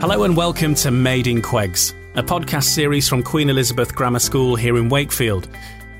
Hello and welcome to Made in Quegs, a podcast series from Queen Elizabeth Grammar School here in Wakefield.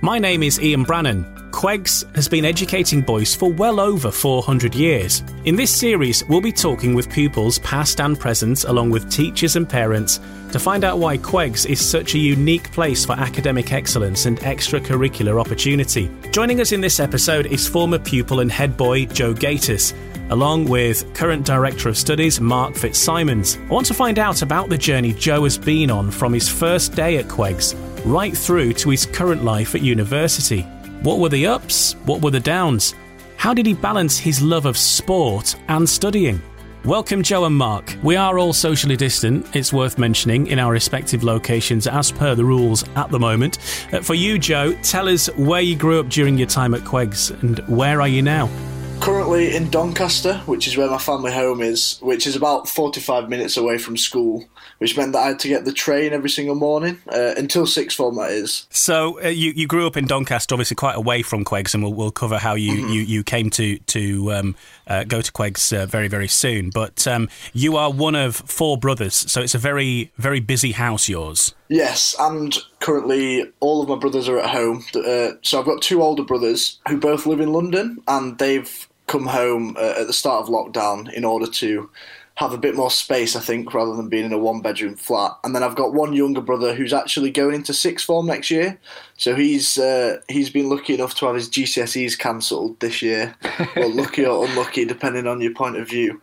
My name is Ian Brannan. Quegs has been educating boys for well over 400 years. In this series, we'll be talking with pupils past and present, along with teachers and parents, to find out why Quegs is such a unique place for academic excellence and extracurricular opportunity. Joining us in this episode is former pupil and head boy Joe Gatiss along with current Director of Studies Mark Fitzsimons. I want to find out about the journey Joe has been on from his first day at Quegs right through to his current life at university. What were the ups? What were the downs? How did he balance his love of sport and studying? Welcome, Joe and Mark. We are all socially distant, it's worth mentioning, in our respective locations as per the rules at the moment. Uh, for you, Joe, tell us where you grew up during your time at Quegs and where are you now? Currently in Doncaster, which is where my family home is, which is about 45 minutes away from school, which meant that I had to get the train every single morning uh, until sixth form, that is. So uh, you, you grew up in Doncaster, obviously quite away from Quegs, and we'll, we'll cover how you, mm-hmm. you, you came to, to um, uh, go to Quegs uh, very, very soon. But um, you are one of four brothers, so it's a very, very busy house, yours. Yes, and currently all of my brothers are at home. Uh, so I've got two older brothers who both live in London, and they've come home uh, at the start of lockdown in order to have a bit more space, I think, rather than being in a one bedroom flat. And then I've got one younger brother who's actually going into sixth form next year. So he's uh, he's been lucky enough to have his GCSEs cancelled this year. well, lucky or unlucky, depending on your point of view.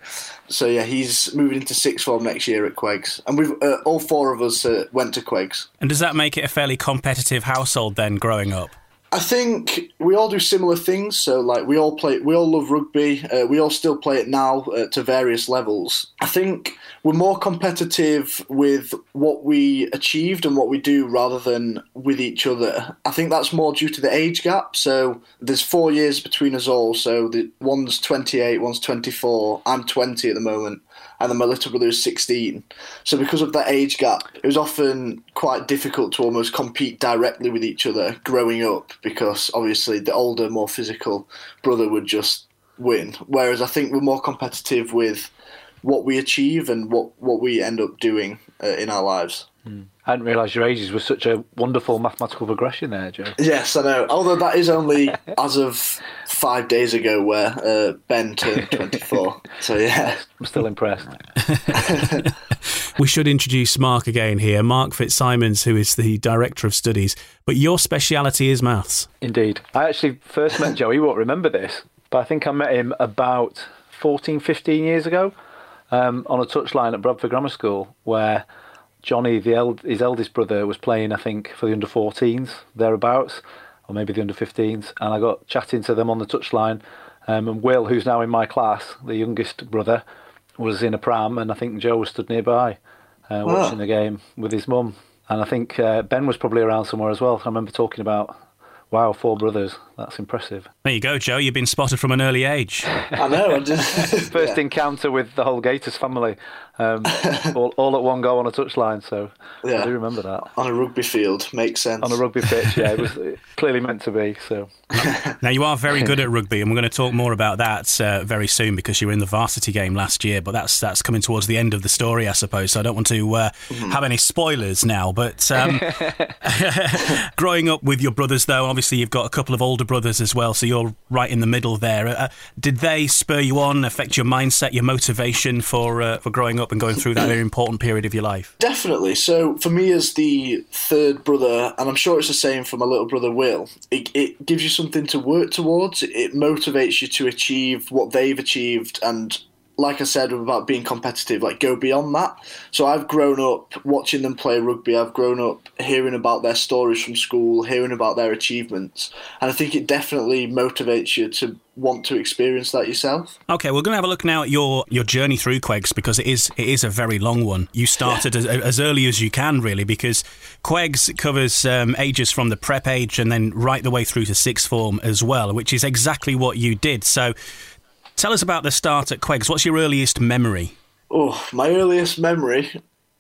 So yeah, he's moving into sixth form next year at Quegs, and we've uh, all four of us uh, went to Quegs. And does that make it a fairly competitive household then, growing up? I think we all do similar things. So, like, we all play, we all love rugby. Uh, we all still play it now uh, to various levels. I think we're more competitive with what we achieved and what we do rather than with each other. I think that's more due to the age gap. So, there's four years between us all. So, the one's 28, one's 24. I'm 20 at the moment and then my little brother is 16. So because of that age gap, it was often quite difficult to almost compete directly with each other growing up because obviously the older, more physical brother would just win. Whereas I think we're more competitive with what we achieve and what, what we end up doing uh, in our lives. Mm. I didn't realise your ages was such a wonderful mathematical progression there, Joe. Yes, I know. Although that is only as of five days ago, where uh, Ben turned 24. so, yeah. I'm still impressed. we should introduce Mark again here. Mark Fitzsimons, who is the Director of Studies. But your speciality is maths. Indeed. I actually first met Joe. He won't remember this, but I think I met him about 14, 15 years ago um, on a touchline at Bradford Grammar School where Johnny, the eld- his eldest brother, was playing, I think, for the under 14s, thereabouts, or maybe the under 15s. And I got chatting to them on the touchline. Um, and Will, who's now in my class, the youngest brother, was in a pram. And I think Joe was stood nearby uh, watching the game with his mum. And I think uh, Ben was probably around somewhere as well. I remember talking about Wow, four brothers. That's impressive. There you go, Joe. You've been spotted from an early age. I know. First yeah. encounter with the whole Gatiss family, um, all, all, at one go on a touchline. So yeah. I do remember that. On a rugby field, makes sense. On a rugby pitch, yeah. It was clearly meant to be. So now you are very good at rugby, and we're going to talk more about that uh, very soon because you were in the varsity game last year. But that's that's coming towards the end of the story, I suppose. So I don't want to uh, mm-hmm. have any spoilers now. But um, growing up with your brothers, though, obviously obviously you've got a couple of older brothers as well, so you're right in the middle there. Uh, did they spur you on, affect your mindset, your motivation for uh, for growing up and going through that very important period of your life? Definitely. So for me, as the third brother, and I'm sure it's the same for my little brother Will, it, it gives you something to work towards. It motivates you to achieve what they've achieved and like I said about being competitive, like go beyond that. So I've grown up watching them play rugby. I've grown up hearing about their stories from school, hearing about their achievements, and I think it definitely motivates you to want to experience that yourself. Okay, we're going to have a look now at your your journey through Quegs because it is it is a very long one. You started yeah. as, as, early as you can, really, because Quegs covers um, ages from the prep age and then right the way through to sixth form as well, which is exactly what you did. So Tell us about the start at Quegs. What's your earliest memory? Oh, my earliest memory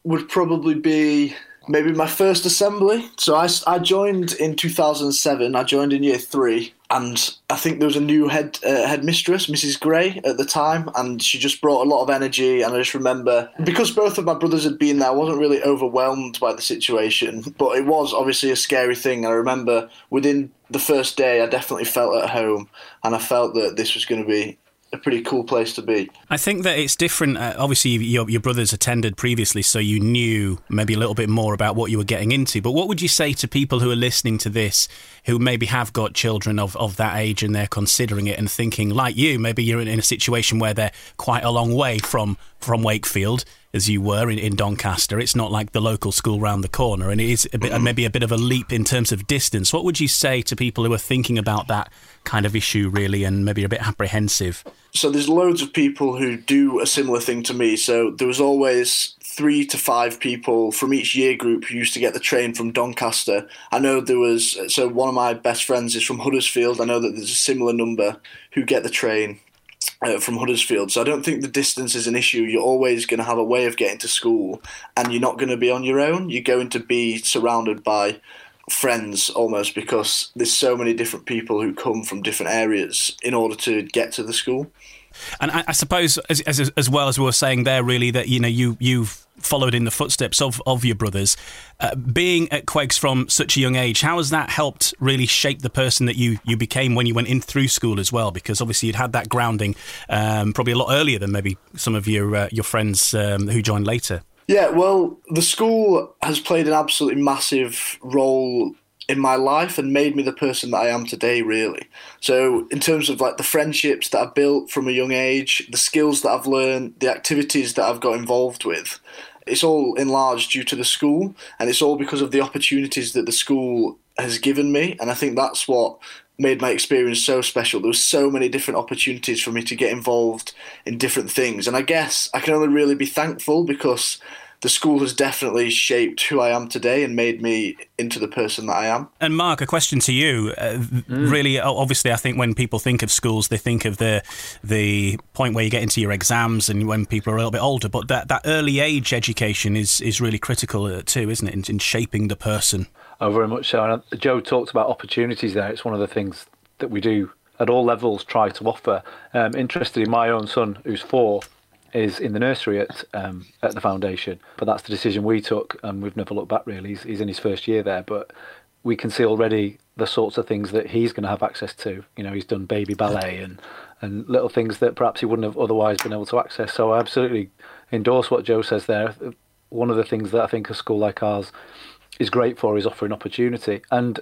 would probably be maybe my first assembly. So I, I joined in 2007. I joined in year three, and I think there was a new head uh, headmistress, Mrs. Gray, at the time, and she just brought a lot of energy. And I just remember because both of my brothers had been there, I wasn't really overwhelmed by the situation, but it was obviously a scary thing. I remember within the first day, I definitely felt at home, and I felt that this was going to be a pretty cool place to be. I think that it's different. Uh, obviously, your, your brothers attended previously, so you knew maybe a little bit more about what you were getting into. But what would you say to people who are listening to this, who maybe have got children of, of that age and they're considering it and thinking, like you, maybe you're in, in a situation where they're quite a long way from, from Wakefield as you were in, in Doncaster. It's not like the local school round the corner, and it is a bit, maybe a bit of a leap in terms of distance. What would you say to people who are thinking about that kind of issue, really, and maybe a bit apprehensive? So there's loads of people who do a similar thing to me. So there was always three to five people from each year group who used to get the train from Doncaster. I know there was so one of my best friends is from Huddersfield. I know that there's a similar number who get the train uh, from Huddersfield. So I don't think the distance is an issue. You're always going to have a way of getting to school, and you're not going to be on your own. You're going to be surrounded by friends almost because there's so many different people who come from different areas in order to get to the school. And I, I suppose, as, as, as well as we were saying there, really that you know you you've followed in the footsteps of, of your brothers. Uh, being at Quegs from such a young age, how has that helped really shape the person that you, you became when you went in through school as well? Because obviously you'd had that grounding um, probably a lot earlier than maybe some of your uh, your friends um, who joined later. Yeah, well, the school has played an absolutely massive role in my life and made me the person that I am today, really. So, in terms of like the friendships that I've built from a young age, the skills that I've learned, the activities that I've got involved with, it's all in large due to the school, and it's all because of the opportunities that the school has given me. And I think that's what made my experience so special. There was so many different opportunities for me to get involved in different things, and I guess I can only really be thankful because the school has definitely shaped who I am today and made me into the person that I am. And Mark, a question to you. Uh, mm. Really, obviously, I think when people think of schools, they think of the the point where you get into your exams and when people are a little bit older. But that, that early age education is is really critical uh, too, isn't it, in, in shaping the person? Oh, very much so. And Joe talked about opportunities there. It's one of the things that we do at all levels try to offer. Um, interested in my own son, who's four is in the nursery at um, at the foundation. But that's the decision we took, and we've never looked back. Really, he's, he's in his first year there, but we can see already the sorts of things that he's going to have access to. You know, he's done baby ballet and and little things that perhaps he wouldn't have otherwise been able to access. So I absolutely endorse what Joe says there. One of the things that I think a school like ours is great for is offering opportunity. And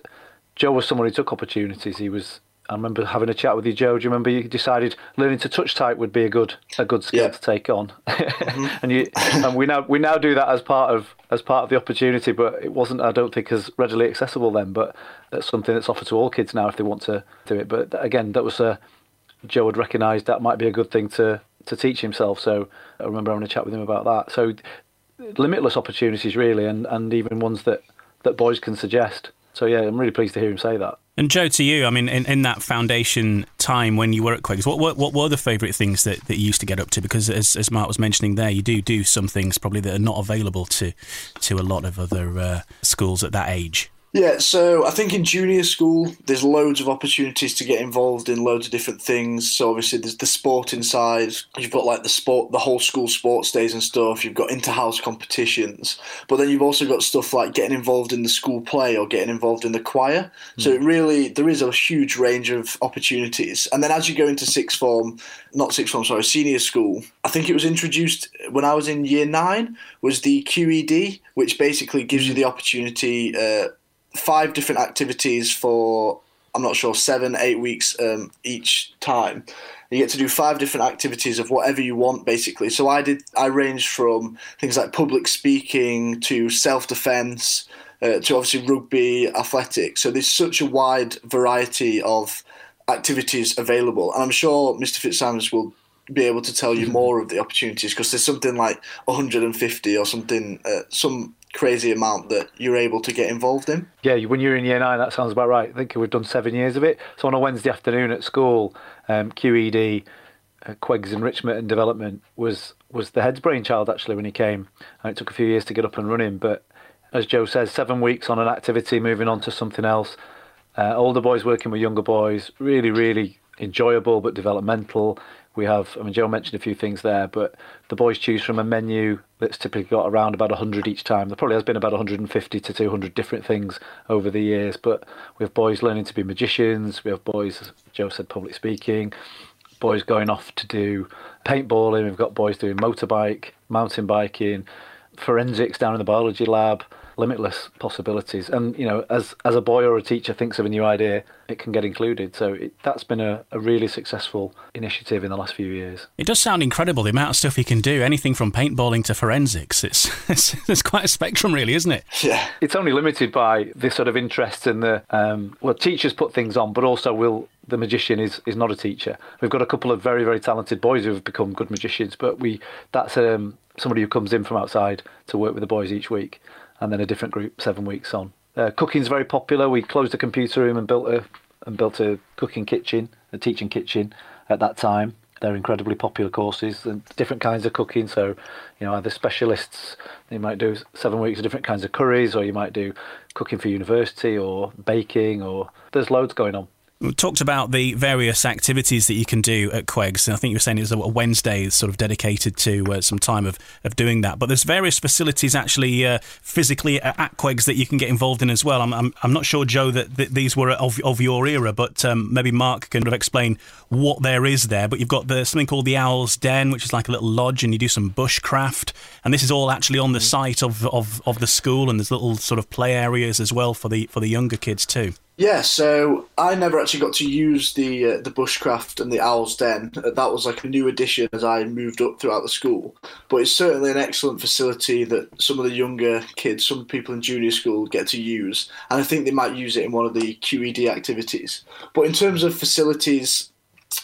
Joe was someone who took opportunities. He was I remember having a chat with you, Joe. Do you remember you decided learning to touch type would be a good a good skill yeah. to take on, mm-hmm. and you and we now we now do that as part of as part of the opportunity, but it wasn't I don't think as readily accessible then. But that's something that's offered to all kids now if they want to do it. But again, that was a Joe had recognised that might be a good thing to to teach himself. So I remember having a chat with him about that. So limitless opportunities really, and and even ones that that boys can suggest. So yeah, I'm really pleased to hear him say that. And Joe, to you, I mean, in, in that foundation time when you were at Quegs, what, what, what were the favourite things that, that you used to get up to? Because as, as Mark was mentioning there, you do do some things probably that are not available to to a lot of other uh, schools at that age. Yeah, so I think in junior school, there's loads of opportunities to get involved in loads of different things. So obviously, there's the sporting side. You've got like the sport, the whole school sports days and stuff. You've got inter-house competitions, but then you've also got stuff like getting involved in the school play or getting involved in the choir. Mm. So it really there is a huge range of opportunities. And then as you go into sixth form, not sixth form, sorry, senior school, I think it was introduced when I was in year nine. Was the QED, which basically gives you hmm. the opportunity. Uh, five different activities for I'm not sure seven, eight weeks um, each time. You get to do five different activities of whatever you want, basically. So I did. I ranged from things like public speaking to self defense uh, to obviously rugby, athletics. So there's such a wide variety of activities available, and I'm sure Mr. Fitzsimons will be able to tell you mm-hmm. more of the opportunities because there's something like 150 or something, uh, some crazy amount that you're able to get involved in. Yeah, when you're in year nine, that sounds about right. I think we've done seven years of it. So on a Wednesday afternoon at school, um, QED, uh, Quegs Enrichment and Development was was the head's brainchild actually when he came, and it took a few years to get up and running. But as Joe says, seven weeks on an activity, moving on to something else. Uh, older boys working with younger boys, really, really enjoyable but developmental. We have, I mean, Joe mentioned a few things there, but the boys choose from a menu that's typically got around about 100 each time. There probably has been about 150 to 200 different things over the years, but we have boys learning to be magicians, we have boys, as Joe said, public speaking, boys going off to do paintballing, we've got boys doing motorbike, mountain biking, forensics down in the biology lab, limitless possibilities. And you know, as as a boy or a teacher thinks of a new idea, it can get included. So it, that's been a, a really successful initiative in the last few years. It does sound incredible the amount of stuff you can do. Anything from paintballing to forensics. It's it's, it's quite a spectrum, really, isn't it? Yeah. It's only limited by the sort of interest in the um, well, teachers put things on, but also will the magician is is not a teacher. We've got a couple of very very talented boys who have become good magicians, but we that's um, somebody who comes in from outside to work with the boys each week and then a different group seven weeks on. Uh, cooking's very popular. We closed a computer room and built a and built a cooking kitchen, a teaching kitchen at that time. They're incredibly popular courses and different kinds of cooking. So, you know, either specialists, you might do seven weeks of different kinds of curries, or you might do cooking for university or baking, or there's loads going on. We talked about the various activities that you can do at Quegs, and I think you were saying it was a Wednesday sort of dedicated to uh, some time of, of doing that. But there's various facilities actually uh, physically at Quegs that you can get involved in as well. I'm, I'm, I'm not sure, Joe, that, that these were of, of your era, but um, maybe Mark can sort of explain what there is there. But you've got the, something called the Owl's Den, which is like a little lodge, and you do some bushcraft. And this is all actually on the site of, of, of the school, and there's little sort of play areas as well for the for the younger kids too. Yeah, so I never actually got to use the uh, the bushcraft and the owl's den. That was like a new addition as I moved up throughout the school. But it's certainly an excellent facility that some of the younger kids, some people in junior school, get to use, and I think they might use it in one of the QED activities. But in terms of facilities,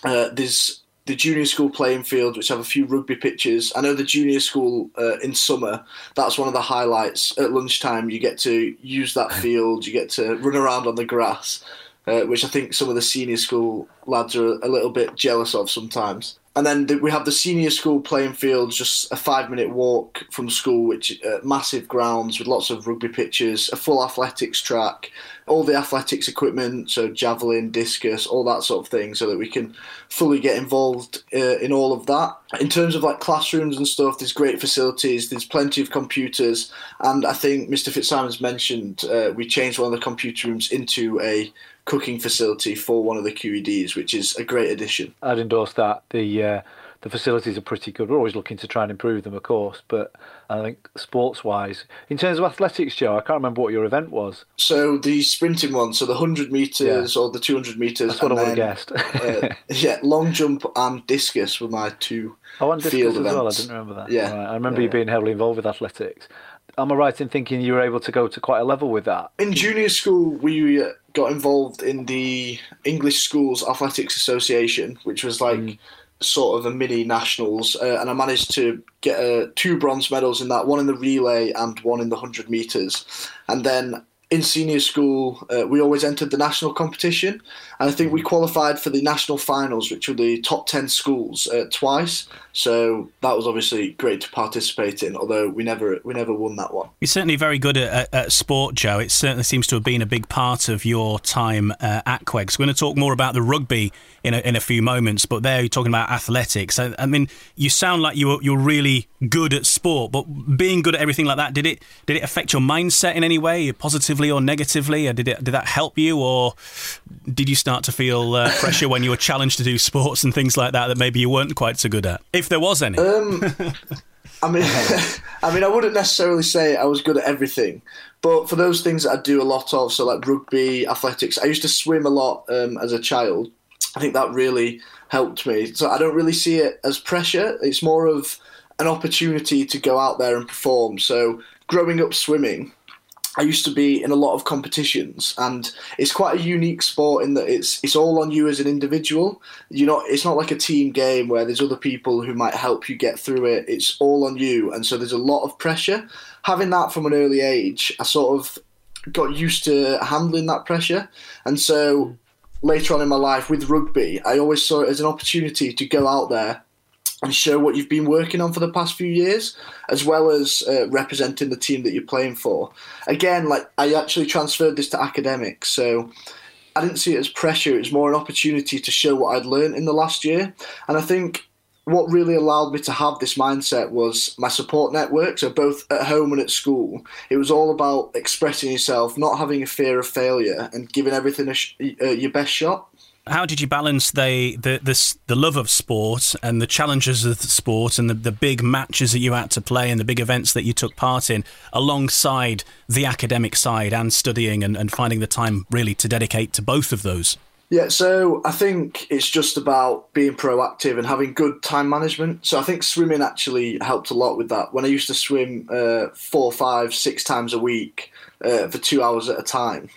uh, there's the junior school playing field, which have a few rugby pitches. I know the junior school uh, in summer, that's one of the highlights. At lunchtime, you get to use that field, you get to run around on the grass, uh, which I think some of the senior school lads are a little bit jealous of sometimes. And then we have the senior school playing fields, just a five minute walk from school, which uh, massive grounds with lots of rugby pitches, a full athletics track, all the athletics equipment, so javelin, discus, all that sort of thing, so that we can fully get involved uh, in all of that. In terms of like classrooms and stuff, there's great facilities, there's plenty of computers, and I think Mr. Fitzsimons mentioned uh, we changed one of the computer rooms into a cooking facility for one of the QEDs, which is a great addition. I'd endorse that. The uh, the facilities are pretty good. We're always looking to try and improve them, of course, but I think sports wise, in terms of athletics, Joe, I can't remember what your event was. So the sprinting one, so the 100 metres yeah. or the 200 metres. That's what I would have guessed. uh, yeah, long jump and discus were my two oh, and field discus events. as well. I didn't remember that. Yeah. Right. I remember yeah. you being heavily involved with athletics. Am I right in thinking you were able to go to quite a level with that? In junior school, we uh, got involved in the English Schools Athletics Association, which was like mm. Sort of a mini nationals, uh, and I managed to get uh, two bronze medals in that, one in the relay and one in the hundred meters, and then in senior school, uh, we always entered the national competition, and I think we qualified for the national finals, which were the top ten schools uh, twice. So that was obviously great to participate in, although we never we never won that one. You're certainly very good at, at, at sport, Joe. It certainly seems to have been a big part of your time uh, at Quegs. We're going to talk more about the rugby in a, in a few moments, but there you're talking about athletics. I, I mean, you sound like you were you're really good at sport, but being good at everything like that, did it did it affect your mindset in any way, positively or negatively? Or did it did that help you, or did you start to feel uh, pressure when you were challenged to do sports and things like that that maybe you weren't quite so good at, if there was any? Um, I mean, I mean, I wouldn't necessarily say I was good at everything, but for those things that I do a lot of, so like rugby, athletics, I used to swim a lot um, as a child. I think that really helped me. So I don't really see it as pressure. It's more of an opportunity to go out there and perform. So growing up swimming, I used to be in a lot of competitions, and it's quite a unique sport in that it's it's all on you as an individual. You're not. It's not like a team game where there's other people who might help you get through it. It's all on you, and so there's a lot of pressure. Having that from an early age, I sort of got used to handling that pressure, and so later on in my life with rugby, I always saw it as an opportunity to go out there and show what you've been working on for the past few years, as well as uh, representing the team that you're playing for. Again, like I actually transferred this to academics, so I didn't see it as pressure. It was more an opportunity to show what I'd learned in the last year, and I think what really allowed me to have this mindset was my support network. So both at home and at school, it was all about expressing yourself, not having a fear of failure, and giving everything sh- uh, your best shot. How did you balance the the this, the love of sport and the challenges of the sport and the, the big matches that you had to play and the big events that you took part in alongside the academic side and studying and, and finding the time really to dedicate to both of those? Yeah, so I think it's just about being proactive and having good time management. So I think swimming actually helped a lot with that. When I used to swim uh, four, five, six times a week uh, for two hours at a time,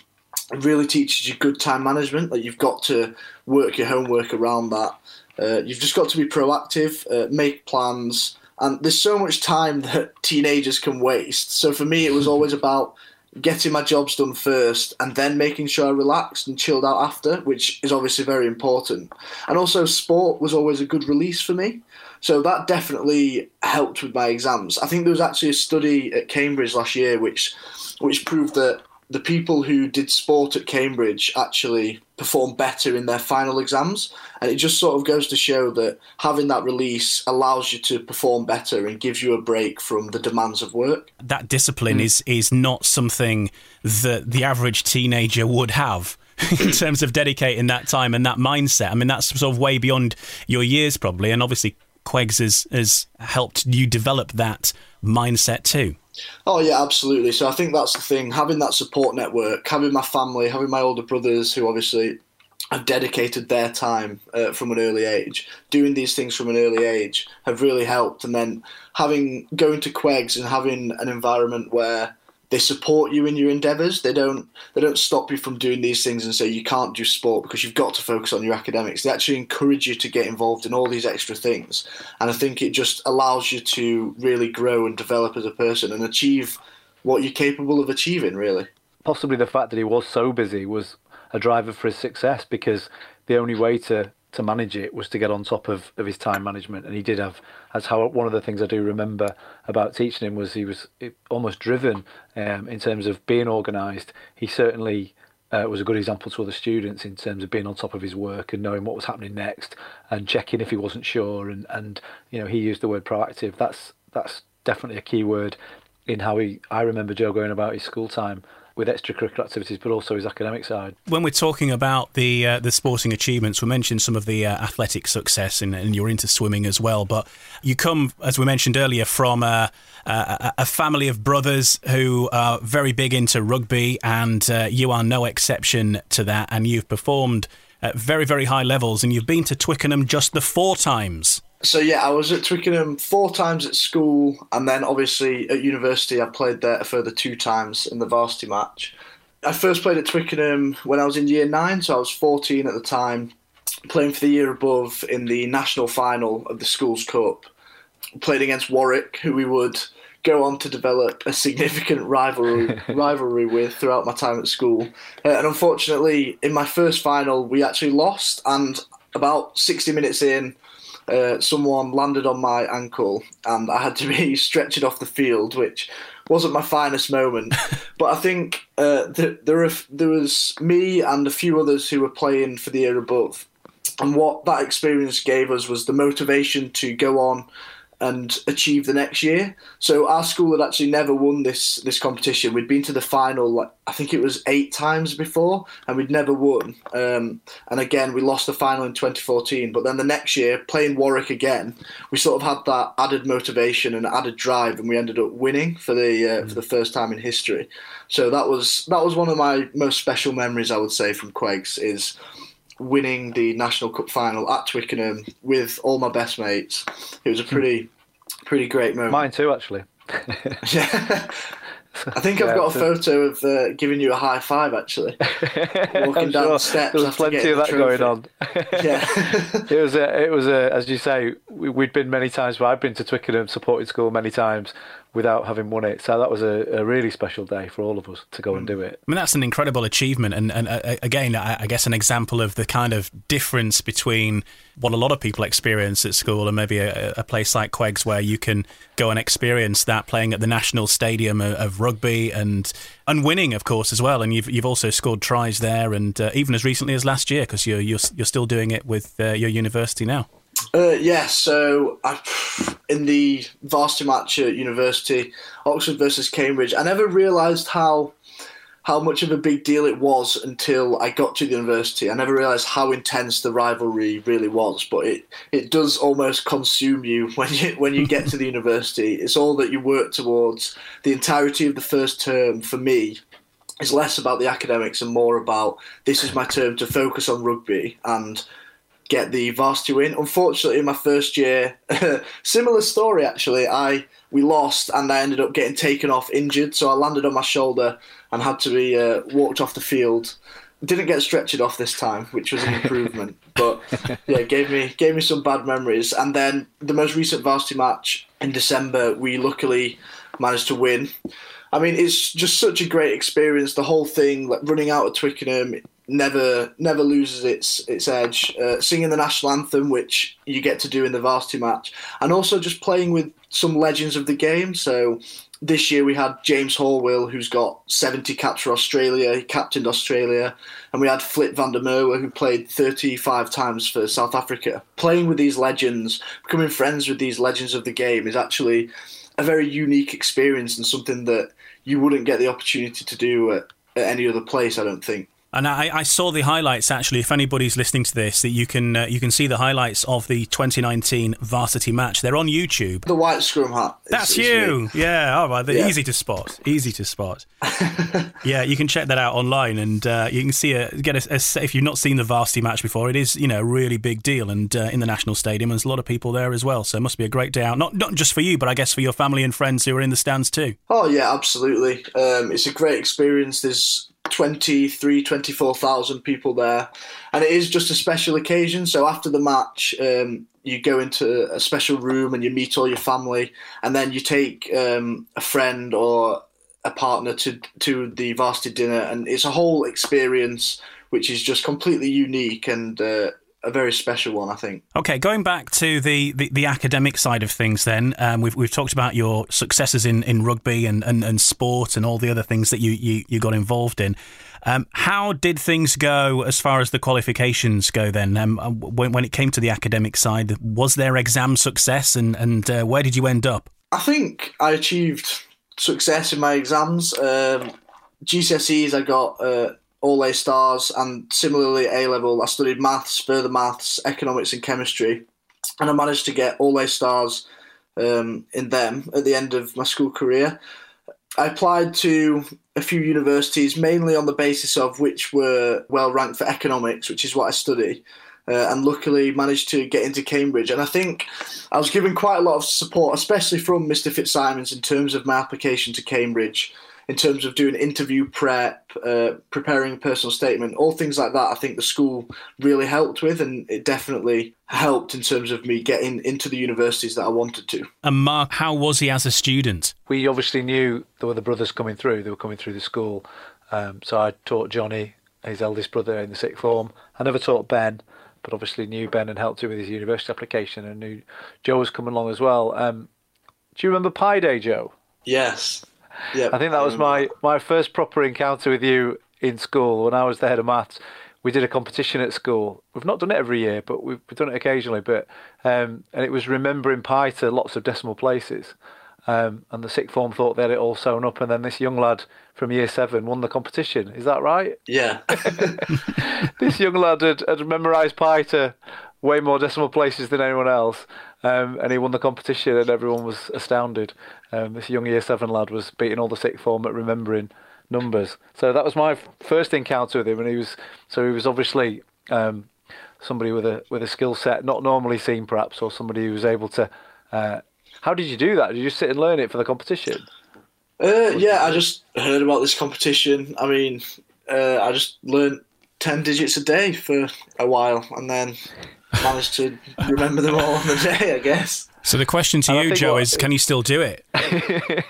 it really teaches you good time management. Like you've got to work your homework around that. Uh, you've just got to be proactive, uh, make plans, and there's so much time that teenagers can waste. So for me, it was always about getting my jobs done first and then making sure I relaxed and chilled out after, which is obviously very important. And also, sport was always a good release for me. So that definitely helped with my exams. I think there was actually a study at Cambridge last year which which proved that the people who did sport at Cambridge actually perform better in their final exams. And it just sort of goes to show that having that release allows you to perform better and gives you a break from the demands of work. That discipline mm. is, is not something that the average teenager would have. in terms of dedicating that time and that mindset. I mean, that's sort of way beyond your years, probably. And obviously, Quegs has, has helped you develop that mindset too. Oh yeah, absolutely. So I think that's the thing: having that support network, having my family, having my older brothers who obviously have dedicated their time uh, from an early age, doing these things from an early age, have really helped. And then having going to Quegs and having an environment where they support you in your endeavours. They don't they don't stop you from doing these things and say you can't do sport because you've got to focus on your academics. They actually encourage you to get involved in all these extra things, and I think it just allows you to really grow and develop as a person and achieve what you're capable of achieving. Really, possibly the fact that he was so busy was a driver for his success because the only way to to manage it was to get on top of, of his time management. And he did have that's how one of the things I do remember about teaching him was he was almost driven um, in terms of being organised he certainly uh, was a good example to other students in terms of being on top of his work and knowing what was happening next and checking if he wasn't sure. And, and you know he used the word proactive. That's that's definitely a key word in how he I remember Joe going about his school time with extracurricular activities, but also his academic side. When we're talking about the uh, the sporting achievements, we mentioned some of the uh, athletic success, and, and, you're into swimming as well. But you come, as we mentioned earlier, from a, a, a family of brothers who are very big into rugby, and uh, you are no exception to that. And you've performed at very, very high levels, and you've been to Twickenham just the four times. So yeah, I was at Twickenham four times at school, and then obviously at university I played there a further two times in the varsity match. I first played at Twickenham when I was in year nine, so I was 14 at the time, playing for the year above in the national final of the schools cup. Played against Warwick, who we would go on to develop a significant rivalry rivalry with throughout my time at school. Uh, and unfortunately, in my first final, we actually lost. And about 60 minutes in, uh, someone landed on my ankle and I had to be stretched off the field, which wasn't my finest moment. but I think uh, th- there, there was me and a few others who were playing for the year above. And what that experience gave us was the motivation to go on and achieve the next year. So our school had actually never won this this competition. We'd been to the final, like, I think it was eight times before, and we'd never won. Um, and again, we lost the final in 2014. But then the next year, playing Warwick again, we sort of had that added motivation and added drive, and we ended up winning for the uh, for the first time in history. So that was that was one of my most special memories, I would say, from Quegs is winning the National Cup final at Twickenham with all my best mates. It was a pretty, pretty great moment. Mine too, actually. yeah. I think I've got a photo of uh, giving you a high five actually, walking down sure the steps. There was plenty of that going on. yeah, it was a, it was a, as you say, we'd been many times. Well, I've been to Twickenham supporting school many times without having won it. So that was a, a, really special day for all of us to go and do it. I mean, that's an incredible achievement, and, and uh, again, I, I, guess an example of the kind of difference between what a lot of people experience at school and maybe a, a place like Quegs, where you can go and experience that playing at the national stadium of, of, rugby and and winning, of course, as well. And you've you've also scored tries there, and uh, even as recently as last year, because you're, you're you're still doing it with uh, your university now. Uh, yeah, so I, in the varsity match at university, Oxford versus Cambridge, I never realised how how much of a big deal it was until I got to the university. I never realised how intense the rivalry really was, but it, it does almost consume you when you when you get to the university. It's all that you work towards. The entirety of the first term for me is less about the academics and more about this is my term to focus on rugby and get the varsity win. Unfortunately, in my first year, similar story actually. I we lost and I ended up getting taken off injured, so I landed on my shoulder and had to be uh, walked off the field. Didn't get stretched off this time, which was an improvement. but yeah, gave me gave me some bad memories. And then the most recent varsity match in December, we luckily managed to win. I mean, it's just such a great experience. The whole thing, like running out of Twickenham, never never loses its its edge. Uh, singing the national anthem, which you get to do in the varsity match, and also just playing with some legends of the game. So this year we had James Horwill, who's got 70 caps for Australia. He captained Australia. And we had Flip van der Merwe, who played 35 times for South Africa. Playing with these legends, becoming friends with these legends of the game is actually a very unique experience and something that you wouldn't get the opportunity to do at, at any other place, I don't think. And I, I, saw the highlights actually. If anybody's listening to this, that you can uh, you can see the highlights of the 2019 varsity match. They're on YouTube. The white scrum hat. Is, That's is you. Me. Yeah. All right. they're yeah. easy to spot. Easy to spot. yeah, you can check that out online, and uh, you can see a get a, a, if you've not seen the varsity match before. It is you know a really big deal, and uh, in the national stadium, and there's a lot of people there as well. So it must be a great day out. Not not just for you, but I guess for your family and friends who are in the stands too. Oh yeah, absolutely. Um, it's a great experience. There's 23, 24,000 people there. And it is just a special occasion. So after the match, um, you go into a special room and you meet all your family. And then you take um, a friend or a partner to, to the varsity dinner. And it's a whole experience which is just completely unique and uh, a very special one, I think. Okay, going back to the, the, the academic side of things, then um, we've we've talked about your successes in, in rugby and, and, and sport and all the other things that you you, you got involved in. Um, how did things go as far as the qualifications go? Then, um, uh, when when it came to the academic side, was there exam success, and and uh, where did you end up? I think I achieved success in my exams. Um, GCSEs, I got uh, all A stars, and similarly A level, I studied maths, further maths, economics, and chemistry, and I managed to get all A stars um, in them at the end of my school career. I applied to a few universities mainly on the basis of which were well ranked for economics, which is what I study. Uh, and luckily managed to get into Cambridge. And I think I was given quite a lot of support, especially from Mr. Fitzsimons, in terms of my application to Cambridge in terms of doing interview prep, uh, preparing a personal statement, all things like that. I think the school really helped with, and it definitely helped in terms of me getting into the universities that I wanted to. And Mark, how was he as a student? We obviously knew there were the brothers coming through. They were coming through the school. Um, so I taught Johnny, his eldest brother, in the sixth form. I never taught Ben, but obviously knew Ben and helped him with his university application, and knew Joe was coming along as well. Um, do you remember Pi Day, Joe? Yes. Yeah, I think that was my, my first proper encounter with you in school when I was the head of maths. We did a competition at school. We've not done it every year, but we've, we've done it occasionally. But um, and it was remembering pi to lots of decimal places. Um, and the sixth form thought they had it all sewn up, and then this young lad from year seven won the competition. Is that right? Yeah. this young lad had, had memorised pi to way more decimal places than anyone else, um, and he won the competition, and everyone was astounded. Um, this young year seven lad was beating all the sixth form at remembering numbers. So that was my first encounter with him, and he was so he was obviously um, somebody with a with a skill set not normally seen, perhaps, or somebody who was able to. Uh, how did you do that? Did you sit and learn it for the competition? Uh, yeah, I just heard about this competition. I mean, uh, I just learned ten digits a day for a while, and then managed to remember them all on the day, I guess. So the question to And you, Joe, what- is can you still do it?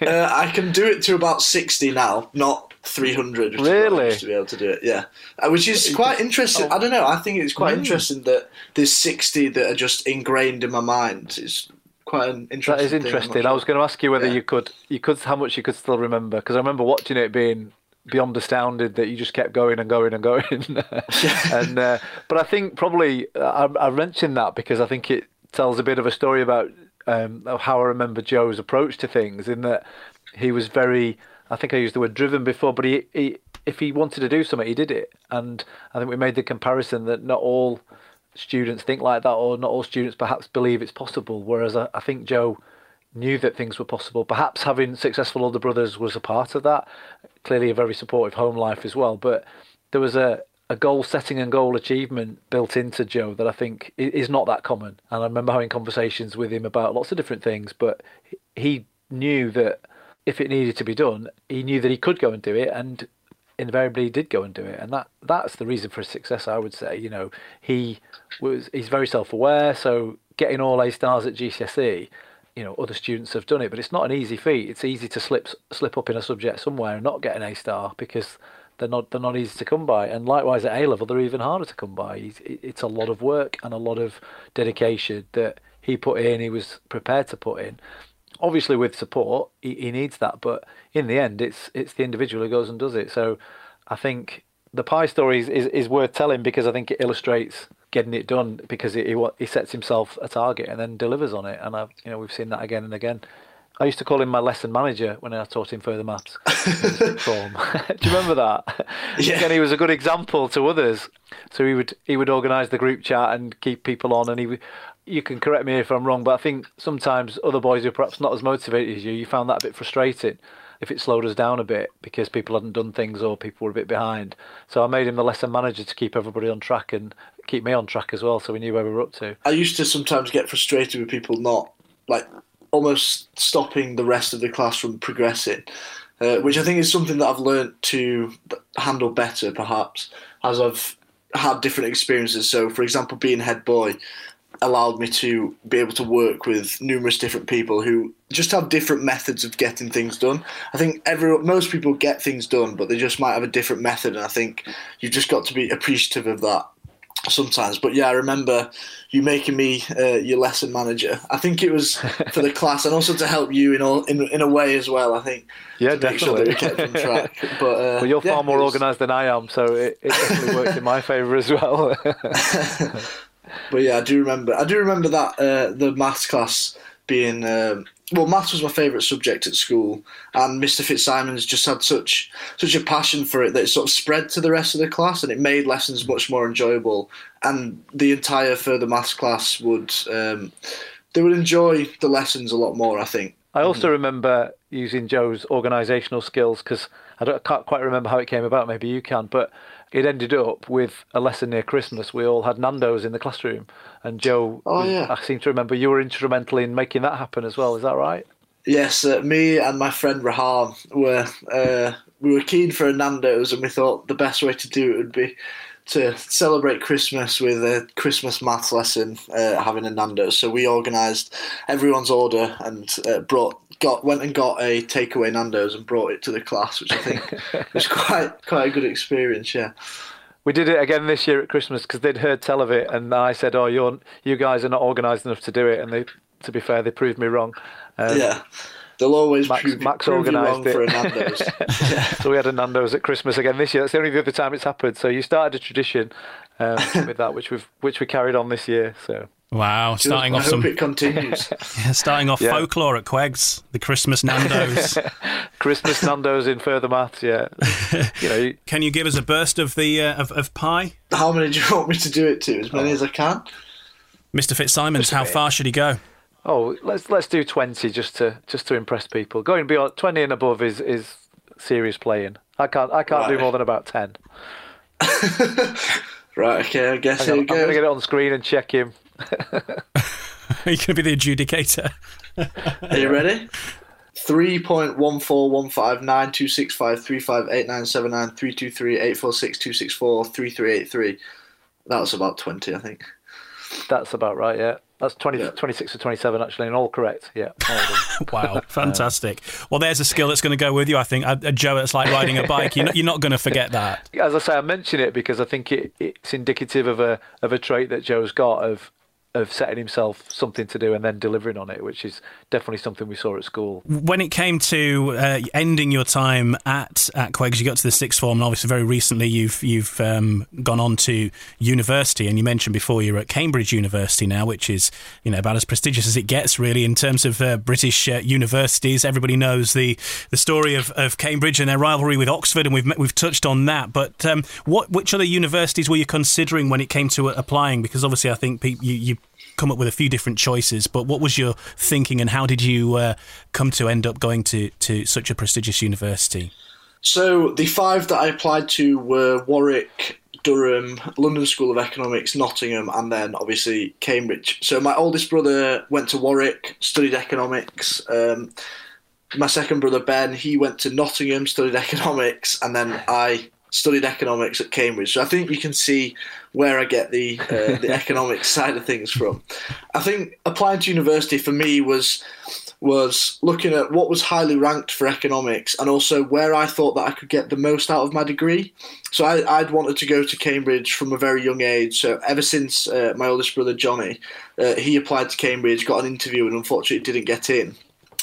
Uh, I can do it to about 60 now, not 300. which is Really? To be able to do it, yeah. Uh, which is quite interesting. I don't know. I think it's quite Mm. interesting that there's 60 that are just ingrained in my mind. It's quite an That interesting. is thing, I'm interesting. I was going to ask you whether Yeah. you could, you could, how much you could still remember because I remember watching it being beyond astounded that you just kept going and going and going. and uh, but I think probably I, I mentioned that because I think it tells a bit of a story about um, of how I remember Joe's approach to things. In that he was very, I think I used the word driven before, but he, he if he wanted to do something, he did it. And I think we made the comparison that not all students think like that, or not all students perhaps believe it's possible. Whereas I, I think Joe knew that things were possible. Perhaps having successful older brothers was a part of that. Clearly, a very supportive home life as well. But there was a, a goal setting and goal achievement built into Joe that I think is not that common. And I remember having conversations with him about lots of different things, but he- knew that if it needed to be done, he knew that he could go and do it. And invariably he did go and do it and that that's the reason for his success i would say you know he was he's very self-aware so getting all a stars at gcse you know other students have done it but it's not an easy feat. It's easy to slip slip up in a subject somewhere and not get an a star because they're not they're not easy to come by. And likewise at a level they're even harder to come by. It's a lot of work and a lot of dedication that he put in he was prepared to put in. Obviously with support he, he needs that but in the end it's it's the individual who goes and does it. So i think the pi story is, is, is worth telling because i think it illustrates getting it done because he, he he sets himself a target and then delivers on it and i've you know we've seen that again and again I used to call him my lesson manager when I taught him further maths form. Do you remember that? Yeah. Again, he was a good example to others. So he would he would organise the group chat and keep people on, and he would. You can correct me if I'm wrong, but I think sometimes other boys who are perhaps not as motivated as you, you found that a bit frustrating if it slowed us down a bit because people hadn't done things or people were a bit behind. So I made him the lesson manager to keep everybody on track and keep me on track as well, so we knew where we were up to. I used to sometimes get frustrated with people not like almost stopping the rest of the class from progressing, uh, which I think is something that I've learnt to handle better, perhaps as I've had different experiences. So, for example, being head boy allowed me to be able to work with numerous different people who just have different methods of getting things done. I think every most people get things done, but they just might have a different method, and I think you've just got to be appreciative of that sometimes. But yeah, I remember you making me uh, your lesson manager. I think it was for the class and also to help you in all in, in a way as well. I think Yeah, to make sure that we kept definitely. track. But uh, Well, you're yeah, far more was- organised than I am, so it, it definitely worked in my favour as well. But yeah, I do remember. I do remember that uh, the maths class being um, well, maths was my favourite subject at school, and Mr. Fitzsimons just had such such a passion for it that it sort of spread to the rest of the class, and it made lessons much more enjoyable. And the entire further maths class would um, they would enjoy the lessons a lot more. I think. I also remember using Joe's organisational skills because I, I can't quite remember how it came about. Maybe you can, but it ended up with a lesson near Christmas. We all had Nando's in the classroom, and Joe. Oh, was- yeah. I seem to remember you were instrumental in making that happen as well. Is that right? Yes, uh, me and my friend Raham were uh, we were keen for a Nando's, and we thought the best way to do it would be to celebrate Christmas with a Christmas maths lesson, uh, having a Nando's. So we organised everyone's order and uh, brought got went and got a takeaway Nando's and brought it to the class, which I think was quite quite a good experience. Yeah. We did it again this year at Christmas because they'd heard tell of it, and I said, "Oh, you're you guys are not organised enough to do it." And they, to be fair, they proved me wrong. Um, Yeah. They'll always Max- prove, Max prove organised wrong it. for a Nando's. So we had a Nando's at Christmas again this year. That's the only other time it's happened. So you started a tradition um, with that, which we've which we carried on this year. So Wow, starting I off hope some it continues. starting off Yeah. folklore at Quegs, the Christmas Nando's. Christmas Nando's in further maths. Yeah, you know, you- Can you give us a burst of the uh, of, of pi, How many do you want me to do it to? As many as I can. Mr. Fitzsimons? How far should he go? oh, let's let's do twenty just to just to impress people. Going beyond twenty and above is is serious playing. I can't I can't do more than about ten. Right, okay, I guess I'm here gonna, I'm gonna get it on screen and check him. Are you going to be the adjudicator? Are you ready? Three point one four one five nine two six five three five eight nine seven nine three two three eight four six two six four three three eight three. That was about twenty, I think. That's about right. Yeah. That's 20, yeah. 26 to 27, actually, and all correct. Yeah. wow, fantastic. Well, there's a skill that's going to go with you, I think. Uh, Joe, it's like riding a bike. You're not, you're not going to forget that. As I say, I mention it because I think it, it's indicative of a of a trait that Joe's got of of setting himself something to do and then delivering on it, which is definitely something we saw at school. When it came to uh, ending your time at at Quegs, you got to the sixth form, and obviously very recently you've you've um, gone on to university, and you mentioned before you're at Cambridge University now, which is you know about as prestigious as it gets, really, in terms of uh, British uh, universities. Everybody knows the the story of, of Cambridge and their rivalry with Oxford, and we've we've touched on that. But um, what which other universities were you considering when it came to applying? Because obviously, I think you, you come up with a few different choices, but what was your thinking and how did you uh, come to end up going to, to such a prestigious university? So the five that I applied to were Warwick, Durham, London School of Economics, Nottingham, and then obviously Cambridge. So my oldest brother went to Warwick, studied economics. Um, my second brother Ben, he went to Nottingham, studied economics, and then I studied economics at Cambridge. So I think you can see where I get the uh, the economics side of things from. I think applying to university for me was was looking at what was highly ranked for economics and also where I thought that I could get the most out of my degree. So I, would wanted to go to Cambridge from a very young age. So ever since uh, my oldest brother Johnny, uh, he applied to Cambridge, got an interview, and unfortunately didn't get in.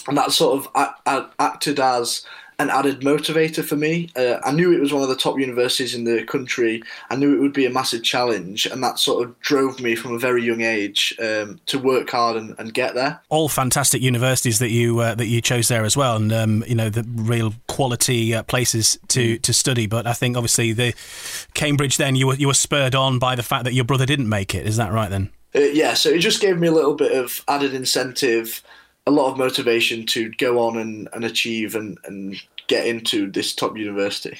And that sort of a- a- acted as an added motivator for me. Uh, I knew it was one of the top universities in the country. I knew it would be a massive challenge, and that sort of drove me from a very young age um, to work hard and, and, get there. All fantastic universities that you uh, that you chose there as well, and um, you know the real quality uh, places to, mm. to study. But I think obviously the Cambridge, then you were you were spurred on by the fact that your brother didn't make it. Is that right then? Uh, yeah, so it just gave me a little bit of added incentive a lot of motivation to go on and, and achieve and, and get into this top university.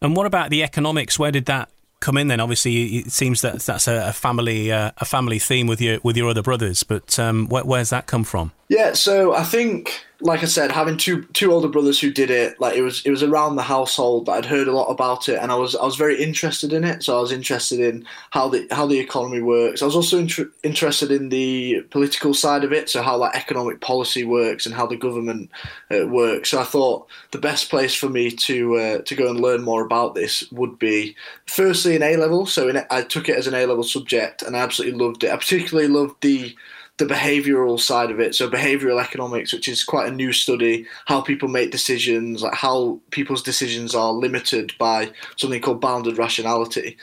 And what about the economics? Where did that come in then? Obviously, it seems that that's a, family uh, a family theme with your with your other brothers. But um, where, where's that come from? Yeah, so I think like I said, having two two older brothers who did it, like it was it was around the household that I'd heard a lot about it, and I was I was very interested in it. So I was interested in how the how the economy works. I was also inter- interested in the political side of it, so how like economic policy works and how the government uh, works. So I thought the best place for me to uh, to go and learn more about this would be firstly in A level. So in, I took it as an A level subject, and I absolutely loved it. I particularly loved the the behavioral side of it. So behavioral economics, which is quite a new study, how people make decisions, like how people's decisions are limited by something called bounded rationality.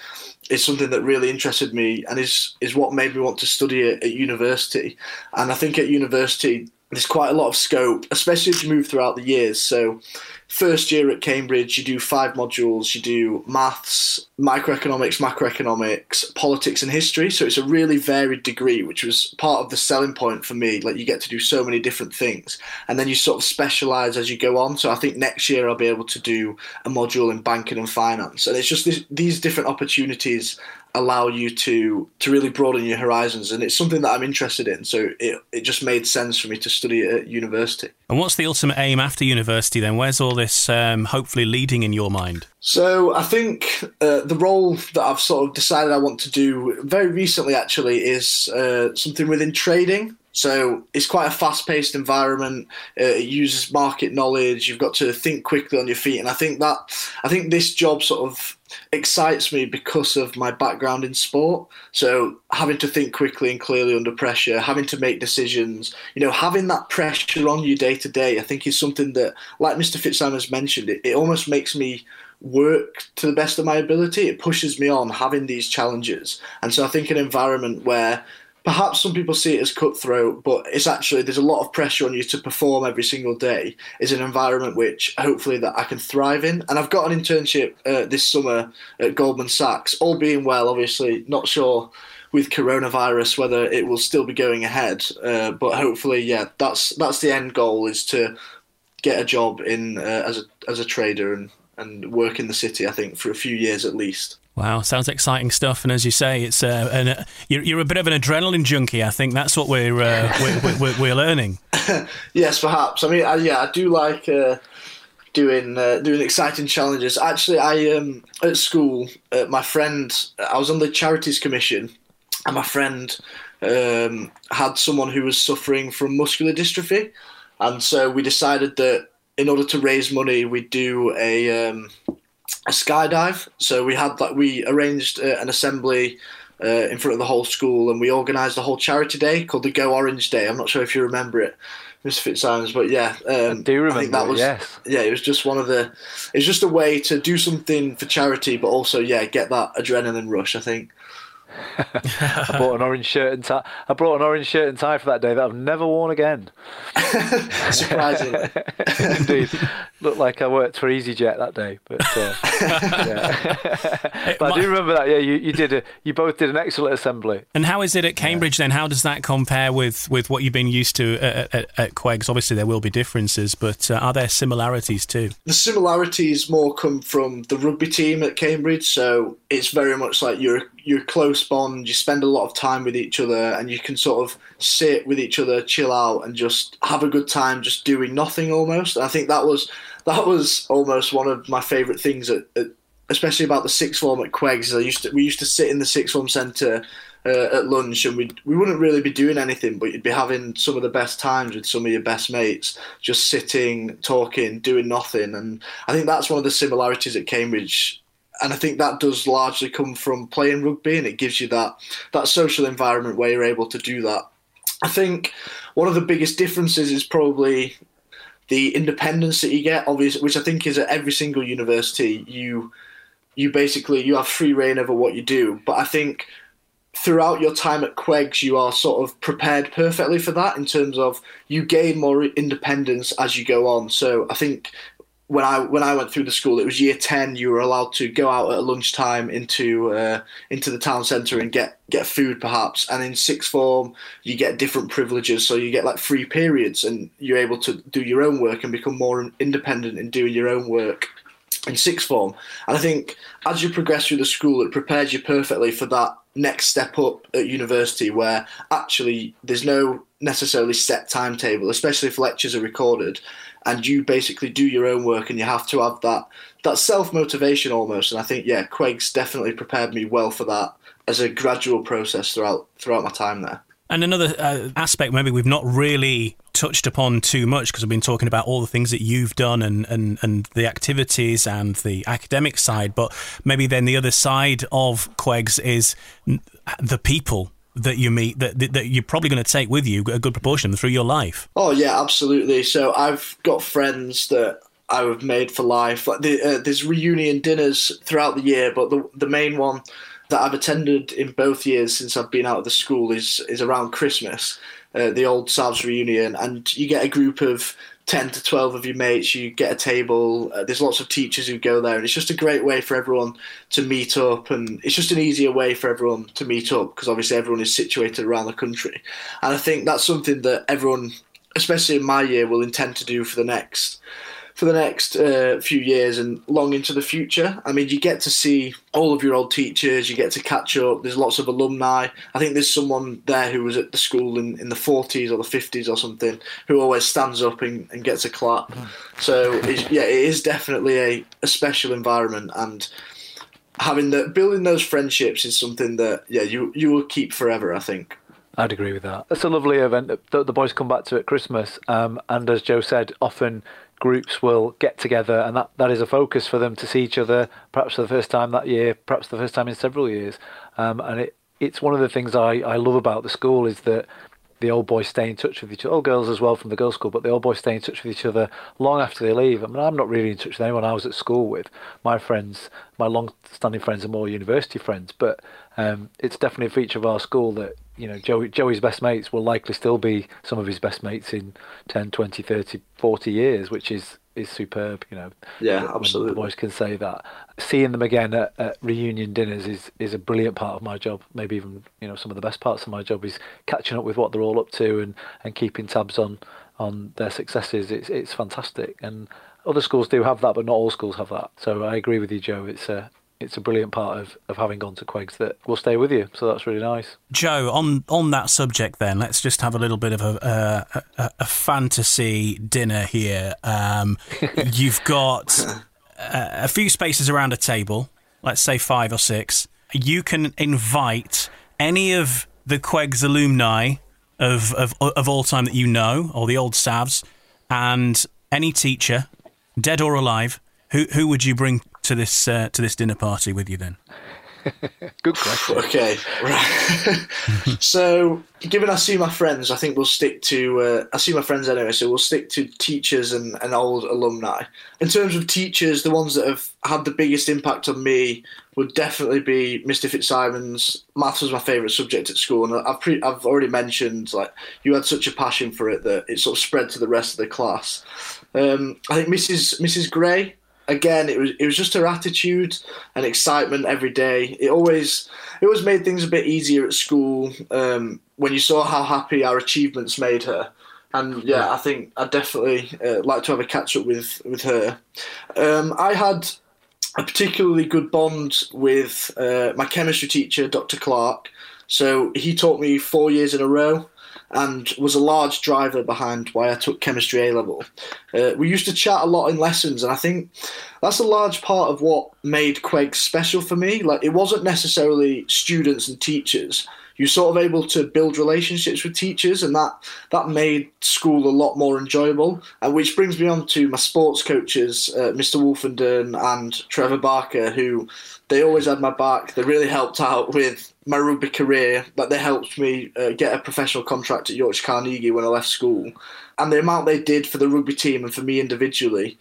Is something that really interested me and is is what made me want to study it at university. And I think at university there's quite a lot of scope, especially as you move throughout the years. So first year at Cambridge, you do five modules. You do maths, microeconomics, macroeconomics, politics, and history. So it's a really varied degree, which was part of the selling point for me. Like you get to do so many different things, and then you sort of specialize as you go on. So I think next year I'll be able to do a module in banking and finance, and it's just this, these different opportunities allow you to to really broaden your horizons and it's something that I'm interested in so it, it just made sense for me to study it at university. And what's the ultimate aim after university then? Where's all this um, hopefully leading in your mind? So I think uh, the role that I've sort of decided I want to do very recently actually is uh, something within trading so it's quite a fast-paced environment. Uh, it uses market knowledge. You've got to think quickly on your feet, and I think that I think this job sort of excites me because of my background in sport. So having to think quickly and clearly under pressure, having to make decisions, you know, having that pressure on you day to day, I think is something that, like Mr. Fitzsimons mentioned, it, it almost makes me work to the best of my ability. It pushes me on having these challenges. And so I think an environment where perhaps some people see it as cutthroat, but it's actually there's a lot of pressure on you to perform every single day. Is an environment which hopefully that I can thrive in. And I've got an internship uh, this summer at Goldman Sachs. All being well, obviously, not sure with coronavirus whether it will still be going ahead, uh, but hopefully, yeah, that's that's the end goal is to get a job in uh, as a as a trader and and work in the city. I think for a few years at least. Wow, sounds exciting stuff. And as you say, it's uh, an, uh, you're, you're, a bit of an adrenaline junkie. I think that's what we're uh, we're, we're, we're, learning. yes, perhaps. I mean, I, yeah, I do like uh, doing uh, doing exciting challenges. Actually, I um, at school, uh, my friend, I was on the charities commission, and my friend um, had someone who was suffering from muscular dystrophy, and so we decided that in order to raise money, we'd do a um, a skydive. So we had that. We arranged uh, an assembly uh, in front of the whole school, and we organised a whole charity day called the Go Orange Day. I'm not sure if you remember it, Mr. Fitzsimons, but yeah, um, I do remember. I think that was yes. yeah. It was just one of the. It's just a way to do something for charity, but also yeah, get that adrenaline rush. I think. I bought an orange shirt and tie. I brought an orange shirt and tie for that day that I've never worn again. Surprisingly, indeed, looked like I worked for EasyJet that day. But, uh, but I do remember that. Yeah, you, you did. A, you both did an excellent assembly. And how is it at Cambridge yeah. then? How does that compare with, with what you've been used to at, at, at Quegs? Obviously, there will be differences, but uh, are there similarities too? The similarities more come from the rugby team at Cambridge. So it's very much like you're you're close bond. You spend a lot of time with each other, and you can sort of sit with each other, chill out, and just have a good time, just doing nothing almost. And I think that was that was almost one of my favourite things, at, at, especially about the sixth form at Quegs. I used to we used to sit in the sixth form centre. Uh, at lunch, and we we wouldn't really be doing anything, but you'd be having some of the best times with some of your best mates, just sitting, talking, doing nothing. And I think that's one of the similarities at Cambridge and I think that does largely come from playing rugby, and it gives you that that social environment where you're able to do that. I think one of the biggest differences is probably the independence that you get, obviously, which I think is at every single university. You you basically you have free reign over what you do, but I think throughout your time at Quegs, you are sort of prepared perfectly for that in terms of you gain more independence as you go on. So I think when I when I went through the school, it was year ten. You were allowed to go out at lunchtime into uh, into the town centre and get get food, perhaps. And in sixth form, you get different privileges. So you get like free periods, and you're able to do your own work and become more independent in doing your own work in sixth form. And I think as you progress through the school, it prepares you perfectly for that next step up at university, where actually there's no necessarily set timetable, especially if lectures are recorded and you basically do your own work and you have to have that that self motivation almost. And I think yeah, Quegs definitely prepared me well for that as a gradual process throughout throughout my time there. And another uh, aspect, maybe we've not really touched upon too much because we've been talking about all the things that you've done and, and, and the activities and the academic side. But maybe then the other side of Quegs is the people that you meet that, that you're probably going to take with you a good proportion through your life. Oh yeah, absolutely. So I've got friends that I've made for life. Like the, uh, there's reunion dinners throughout the year, but the the main one that I've attended in both years since I've been out of the school is is around Christmas, uh, the old Savs reunion, and you get a group of 10 to 12 of your mates, you get a table. Uh, there's lots of teachers who go there, and it's just a great way for everyone to meet up. And it's just an easier way for everyone to meet up because obviously everyone is situated around the country. And I think that's something that everyone, especially in my year, will intend to do for the next for the next uh, few years and long into the future. I mean, you get to see all of your old teachers, you get to catch up. There's lots of alumni. I think there's someone there who was at the school in, in the 40s or the 50s or something who always stands up and, and gets a clap. Mm. So, yeah, it is definitely a, a special environment and having the building those friendships is something that yeah you you will keep forever i think I'd agree with that. It's a lovely event that the boys come back to at Christmas, um, and as Joe said, often groups will get together, and that, that is a focus for them to see each other, perhaps for the first time that year, perhaps the first time in several years. Um, and it, it's one of the things I, I love about the school is that the old boys stay in touch with each other, all girls as well from the girls' school, but the old boys stay in touch with each other long after they leave. I mean, I'm not really in touch with anyone I was at school with. My friends, my long-standing friends, are more university friends, but um, it's definitely a feature of our school that you know, Joey, Joey's best mates will likely still be some of his best mates in 10, 20, 30, 40 years, which is is superb. You know, yeah, absolutely. The boys can say that. Seeing them again at, at, reunion dinners is is a brilliant part of my job. Maybe even you know some of the best parts of my job is catching up with what they're all up to and, and keeping tabs on on their successes. It's it's fantastic and. Other schools do have that, but not all schools have that. So I agree with you, Joe. It's a it's a brilliant part of, of having gone to Quegs that will stay with you. So that's really nice. Joe, on on that subject, then let's just have a little bit of a a, a fantasy dinner here. Um, you've got a, a few spaces around a table, let's say five or six. You can invite any of the Quegs alumni of, of of all time that you know, or the old Savs, and any teacher, dead or alive, who who would you bring to this uh, to this dinner party with you then? Good question. Okay, right. so, given I see my friends, I think we'll stick to. Uh, I see my friends anyway, so we'll stick to teachers and, and old alumni. In terms of teachers, the ones that have had the biggest impact on me would definitely be Mr. Fitzsimons. Maths was my favourite subject at school, and I've pre- I've already mentioned like you had such a passion for it that it sort of spread to the rest of the class. Um, I think Mrs. Mrs. Gray again, it was it was just her attitude and excitement every day. It always it always made things a bit easier at school um, when you saw how happy our achievements made her. And yeah, I think I definitely uh, like to have a catch up with with her. Um, I had a particularly good bond with uh, my chemistry teacher, Dr. Clark. So he taught me four years in a row and was a large driver behind why I took chemistry A level. Uh, we used to chat a lot in lessons, and I think that's a large part of what made Quegs special for me. Like, it wasn't necessarily students and teachers. You're sort of able to build relationships with teachers, and that that made school a lot more enjoyable. And which brings me on to my sports coaches, uh, Mr. Wolfenden and Trevor Barker, who they always had my back. They really helped out with my rugby career. Like they helped me uh, get a professional contract at Yorkshire Carnegie when I left school, and the amount they did for the rugby team and for me individually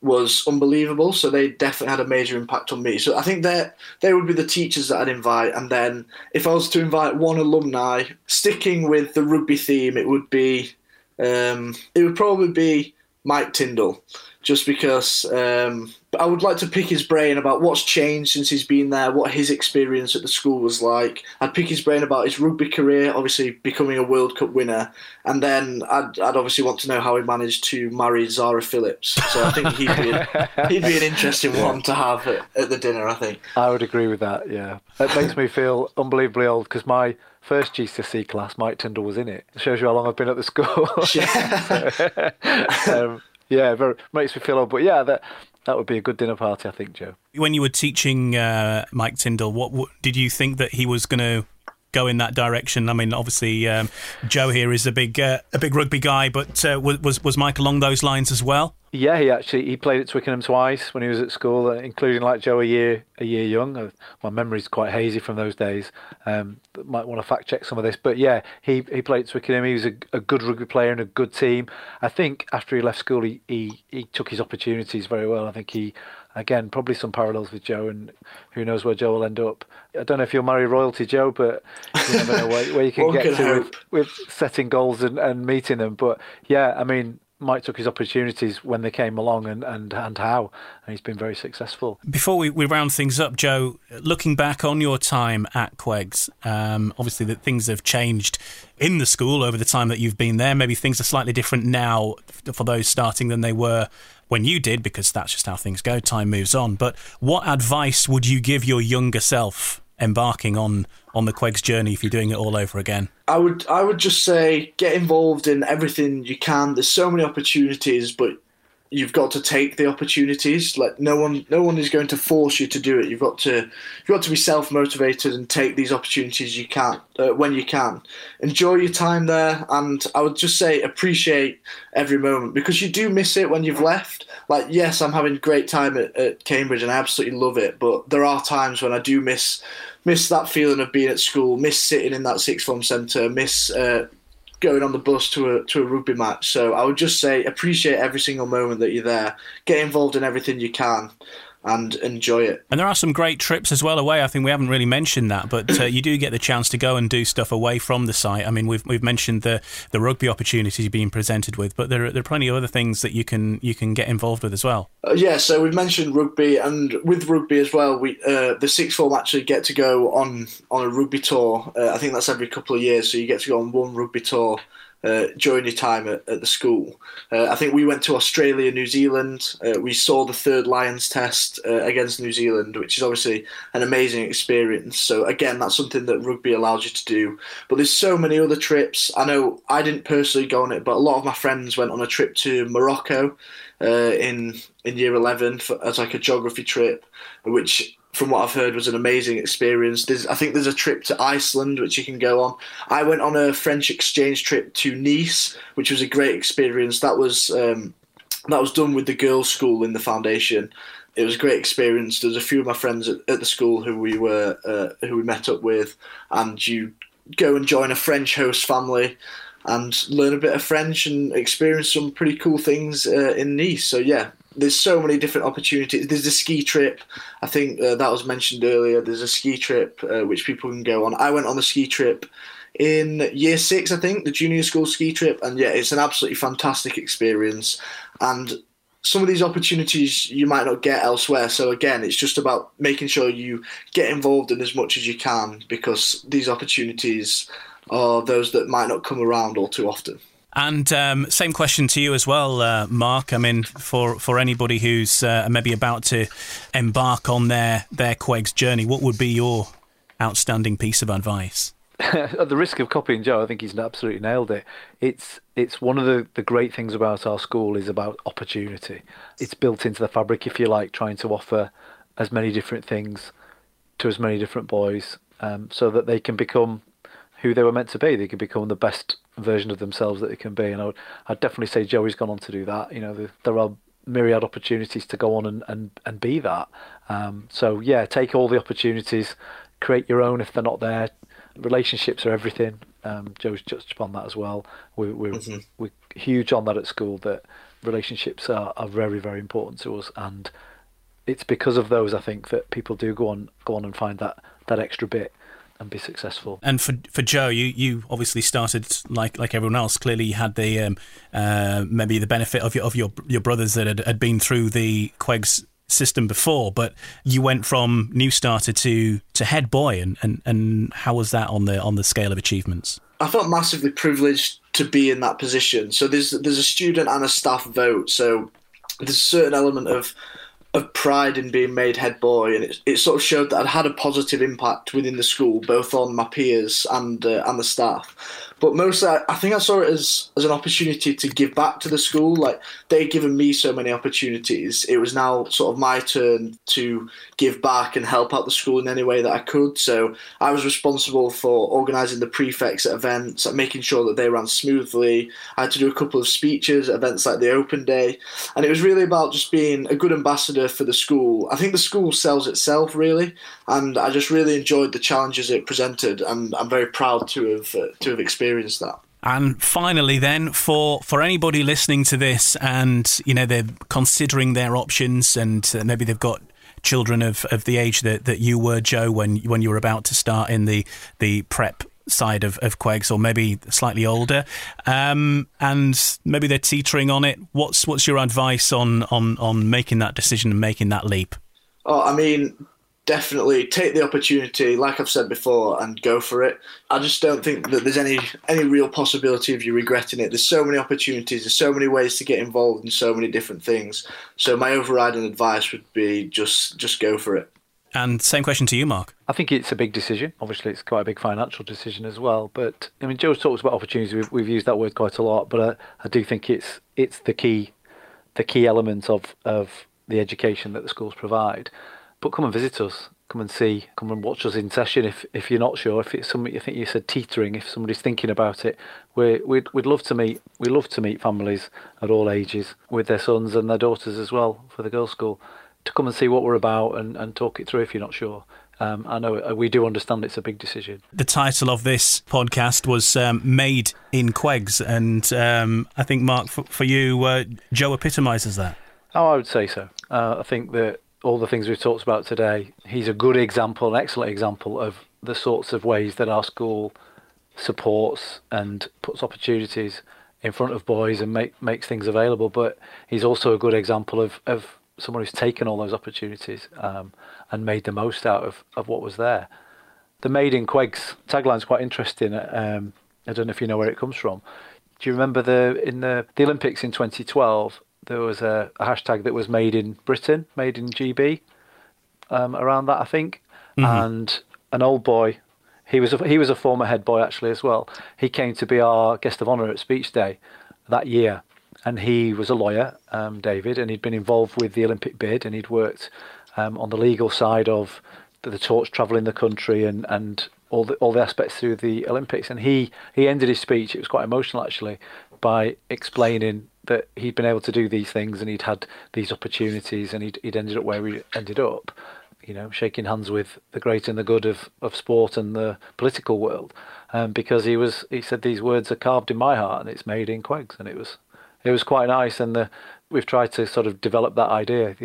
was unbelievable. So they definitely had a major impact on me. So I think that they would be the teachers that I'd invite. And then if I was to invite one alumni, sticking with the rugby theme, it would be um, it would probably be Mike Tindall just because um, I would like to pick his brain about what's changed since he's been there, what his experience at the school was like. I'd pick his brain about his rugby career, obviously becoming a World Cup winner, and then I'd, I'd obviously want to know how he managed to marry Zara Phillips. So I think he'd be, he'd be an interesting one to have at, at the dinner. I think I would agree with that. Yeah, it makes me feel unbelievably old because my first GCSE class, Mike Tindall was in it. it. Shows you how long I've been at the school. Yeah. um, yeah, very, makes me feel old. But yeah, that that would be a good dinner party, I think, Joe. When you were teaching uh, Mike Tindall, what, what, did you think that he was going to go in that direction? I mean, obviously, um, Joe here is a big uh, a big rugby guy, but uh, was was Mike along those lines as well? Yeah, he actually he played at Twickenham twice when he was at school, uh, including like Joe a year a year young. Uh, my memory's quite hazy from those days. Um, might want to fact check some of this, but yeah, he he played at Twickenham. He was a, a good rugby player and a good team. I think after he left school, he, he he took his opportunities very well. I think he again probably some parallels with Joe, and who knows where Joe will end up. I don't know if you'll marry royalty, Joe, but you never know where, where you can get to with, with, setting goals and, and meeting them. But yeah, I mean, Mike took his opportunities when they came along and, and, and how, and he's been very successful. Before we, we round things up, Joe, looking back on your time at Quegs, um, obviously that things have changed in the school over the time that you've been there. Maybe things are slightly different now for those starting than they were when you did, because that's just how things go. Time moves on. But what advice would you give your younger self embarking on on the Quegs journey if you're doing it all over again? I would I would just say get involved in everything you can. There's so many opportunities, but you've got to take the opportunities. Like no one, no one is going to force you to do it. You've got to, you've got to be self motivated and take these opportunities you can uh, when you can. Enjoy your time there, and I would just say appreciate every moment because you do miss it when you've left. Like yes, I'm having great time at, at Cambridge and I absolutely love it, but there are times when I do miss miss that feeling of being at school, miss sitting in that sixth form centre, miss uh, going on the bus to a to a rugby match. So I would just say appreciate every single moment that you're there. Get involved in everything you can. And enjoy it. And there are some great trips as well away. I think we haven't really mentioned that, but uh, you do get the chance to go and do stuff away from the site. I mean, we've we've mentioned the the rugby opportunities you're being presented with, but there are, there are plenty of other things that you can you can get involved with as well. Uh, yeah, so we've mentioned rugby, and with rugby as well, we uh, the sixth form actually get to go on on a rugby tour. Uh, I think that's every couple of years, so you get to go on one rugby tour uh, during your time at, at the school. Uh, I think we went to Australia, New Zealand. Uh, we saw the third Lions test uh, against New Zealand, which is obviously an amazing experience. So again, that's something that rugby allows you to do. But there's so many other trips. I know I didn't personally go on it, but a lot of my friends went on a trip to Morocco uh, in in year 11 for, as like a geography trip, which from what I've heard, was an amazing experience. There's, I think there's a trip to Iceland which you can go on. I went on a French exchange trip to Nice, which was a great experience. That was um, that was done with the girls' school in the foundation. It was a great experience. There's a few of my friends at, at the school who we were uh, who we met up with, and you go and join a French host family and learn a bit of French and experience some pretty cool things uh, in Nice. So yeah, there's so many different opportunities. There's a ski trip. I think uh, that was mentioned earlier. There's a ski trip uh, which people can go on. I went on the ski trip in year six, I think, the junior school ski trip, and yeah, it's an absolutely fantastic experience. And some of these opportunities you might not get elsewhere. So again, it's just about making sure you get involved in as much as you can because these opportunities are those that might not come around all too often. And um, same question to you as well, uh, Mark. I mean, for, for anybody who's uh, maybe about to embark on their their Quegs journey, what would be your outstanding piece of advice? At the risk of copying Joe, I think he's absolutely nailed it. It's it's one of the, the great things about our school is about opportunity. It's built into the fabric, if you like, trying to offer as many different things to as many different boys, um, so that they can become who they were meant to be. They can become the best version of themselves that they can be. And I would, I'd definitely say Joey's gone on to do that. You know, the, there are myriad opportunities to go on and, and, and be that. Um, so yeah, take all the opportunities, create your own if they're not there. Relationships are everything. Um, Joe's touched upon that as well. We, we're mm-hmm. we're huge on that at school. That relationships are, are very very important to us, and it's because of those I think that people do go on go on and find that that extra bit and be successful. And for for Joe, you, you obviously started like like everyone else. Clearly, you had the um, uh, maybe the benefit of your of your your brothers that had, had been through the Quegs system before, but you went from new starter to to head boy, and, and, and how was that on the on the scale of achievements? I felt massively privileged to be in that position. So there's there's a student and a staff vote. So there's a certain element of of pride in being made head boy, and it, it sort of showed that I'd had a positive impact within the school, both on my peers and uh, and the staff. But mostly, I, I think I saw it as as an opportunity to give back to the school. Like they'd given me so many opportunities, it was now sort of my turn to give back and help out the school in any way that I could. So I was responsible for organising the prefects at events, like making sure that they ran smoothly. I had to do a couple of speeches at events like the Open Day, and it was really about just being a good ambassador for the school. I think the school sells itself really, and I just really enjoyed the challenges it presented, and I'm very proud to have uh, to have experienced experience that. And finally, then, for, for anybody listening to this and, you know, they're considering their options and uh, maybe they've got children of, of the age that, that you were, Joe, when when you were about to start in the, the prep side of, of Quegs, or maybe slightly older, um, and maybe they're teetering on it. What's what's your advice on, on, on making that decision and making that leap? Oh, I mean, definitely take the opportunity, like I've said before, and go for it. I just don't think that there's any any real possibility of you regretting it. There's so many opportunities, there's so many ways to get involved in so many different things. So my overriding advice would be just just go for it. And same question to you, Mark. I think it's a big decision. Obviously, it's quite a big financial decision as well. But I mean, Joe talks about opportunities. We've, we've used that word quite a lot, but I, I do think it's it's the key the key element of of the education that the schools provide. But come and visit us. Come and see. Come and watch us in session. If if you're not sure, if it's something you think you said teetering, if somebody's thinking about it, we we'd we'd love to meet. We love to meet families at all ages with their sons and their daughters as well for the girls' school to come and see what we're about and, and talk it through if you're not sure. Um, I know uh, we do understand it's a big decision. The title of this podcast was um, Made in Quegs, and um, I think, Mark, for, for you, uh, Joe epitomises that. Oh, I would say so. Uh, I think that all the things we've talked about today, he's a good example, an excellent example of the sorts of ways that our school supports and puts opportunities in front of boys and make, makes things available. But he's also a good example of, of someone who's taken all those opportunities um, and made the most out of, of what was there. The Made in Quegs tagline is quite interesting. Um, I don't know if you know where it comes from. Do you remember the in the, the Olympics in 2012? There was a, a, hashtag that was made in Britain, made in GB, um, around that I think, mm-hmm. and an old boy. He was a, he was a former head boy actually as well. He came to be our guest of honour at Speech Day that year, and he was a lawyer, um, David, and he'd been involved with the Olympic bid, and he'd worked um, on the legal side of the, the torch travelling the country and, and all the all the aspects through the Olympics. And he he ended his speech. It was quite emotional actually by explaining that he'd been able to do these things and he'd had these opportunities and he'd, he'd ended up where he ended up you know shaking hands with the great and the good of, of sport and the political world um, because he was he said these words are carved in my heart and it's made in Quegs, and it was it was quite nice and the, we've tried to sort of develop that idea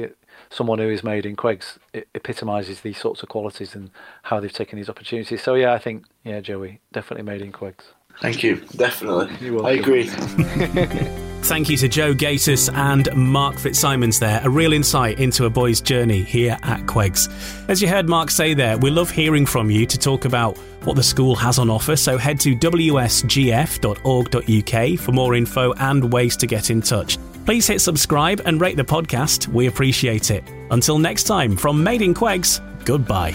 someone who is made in Quegs epitomises these sorts of qualities and how they've taken these opportunities so yeah I think yeah Joey definitely made in Quegs. Thank you. Definitely. I agree. Thank you to Joe Gatiss and Mark Fitzsimons there. A real insight into a boy's journey here at Quegs. As you heard Mark say there, we love hearing from you to talk about what the school has on offer, so head to wsgf.org.uk for more info and ways to get in touch. Please hit subscribe and rate the podcast. We appreciate it. Until next time, from Made in Quegs, goodbye.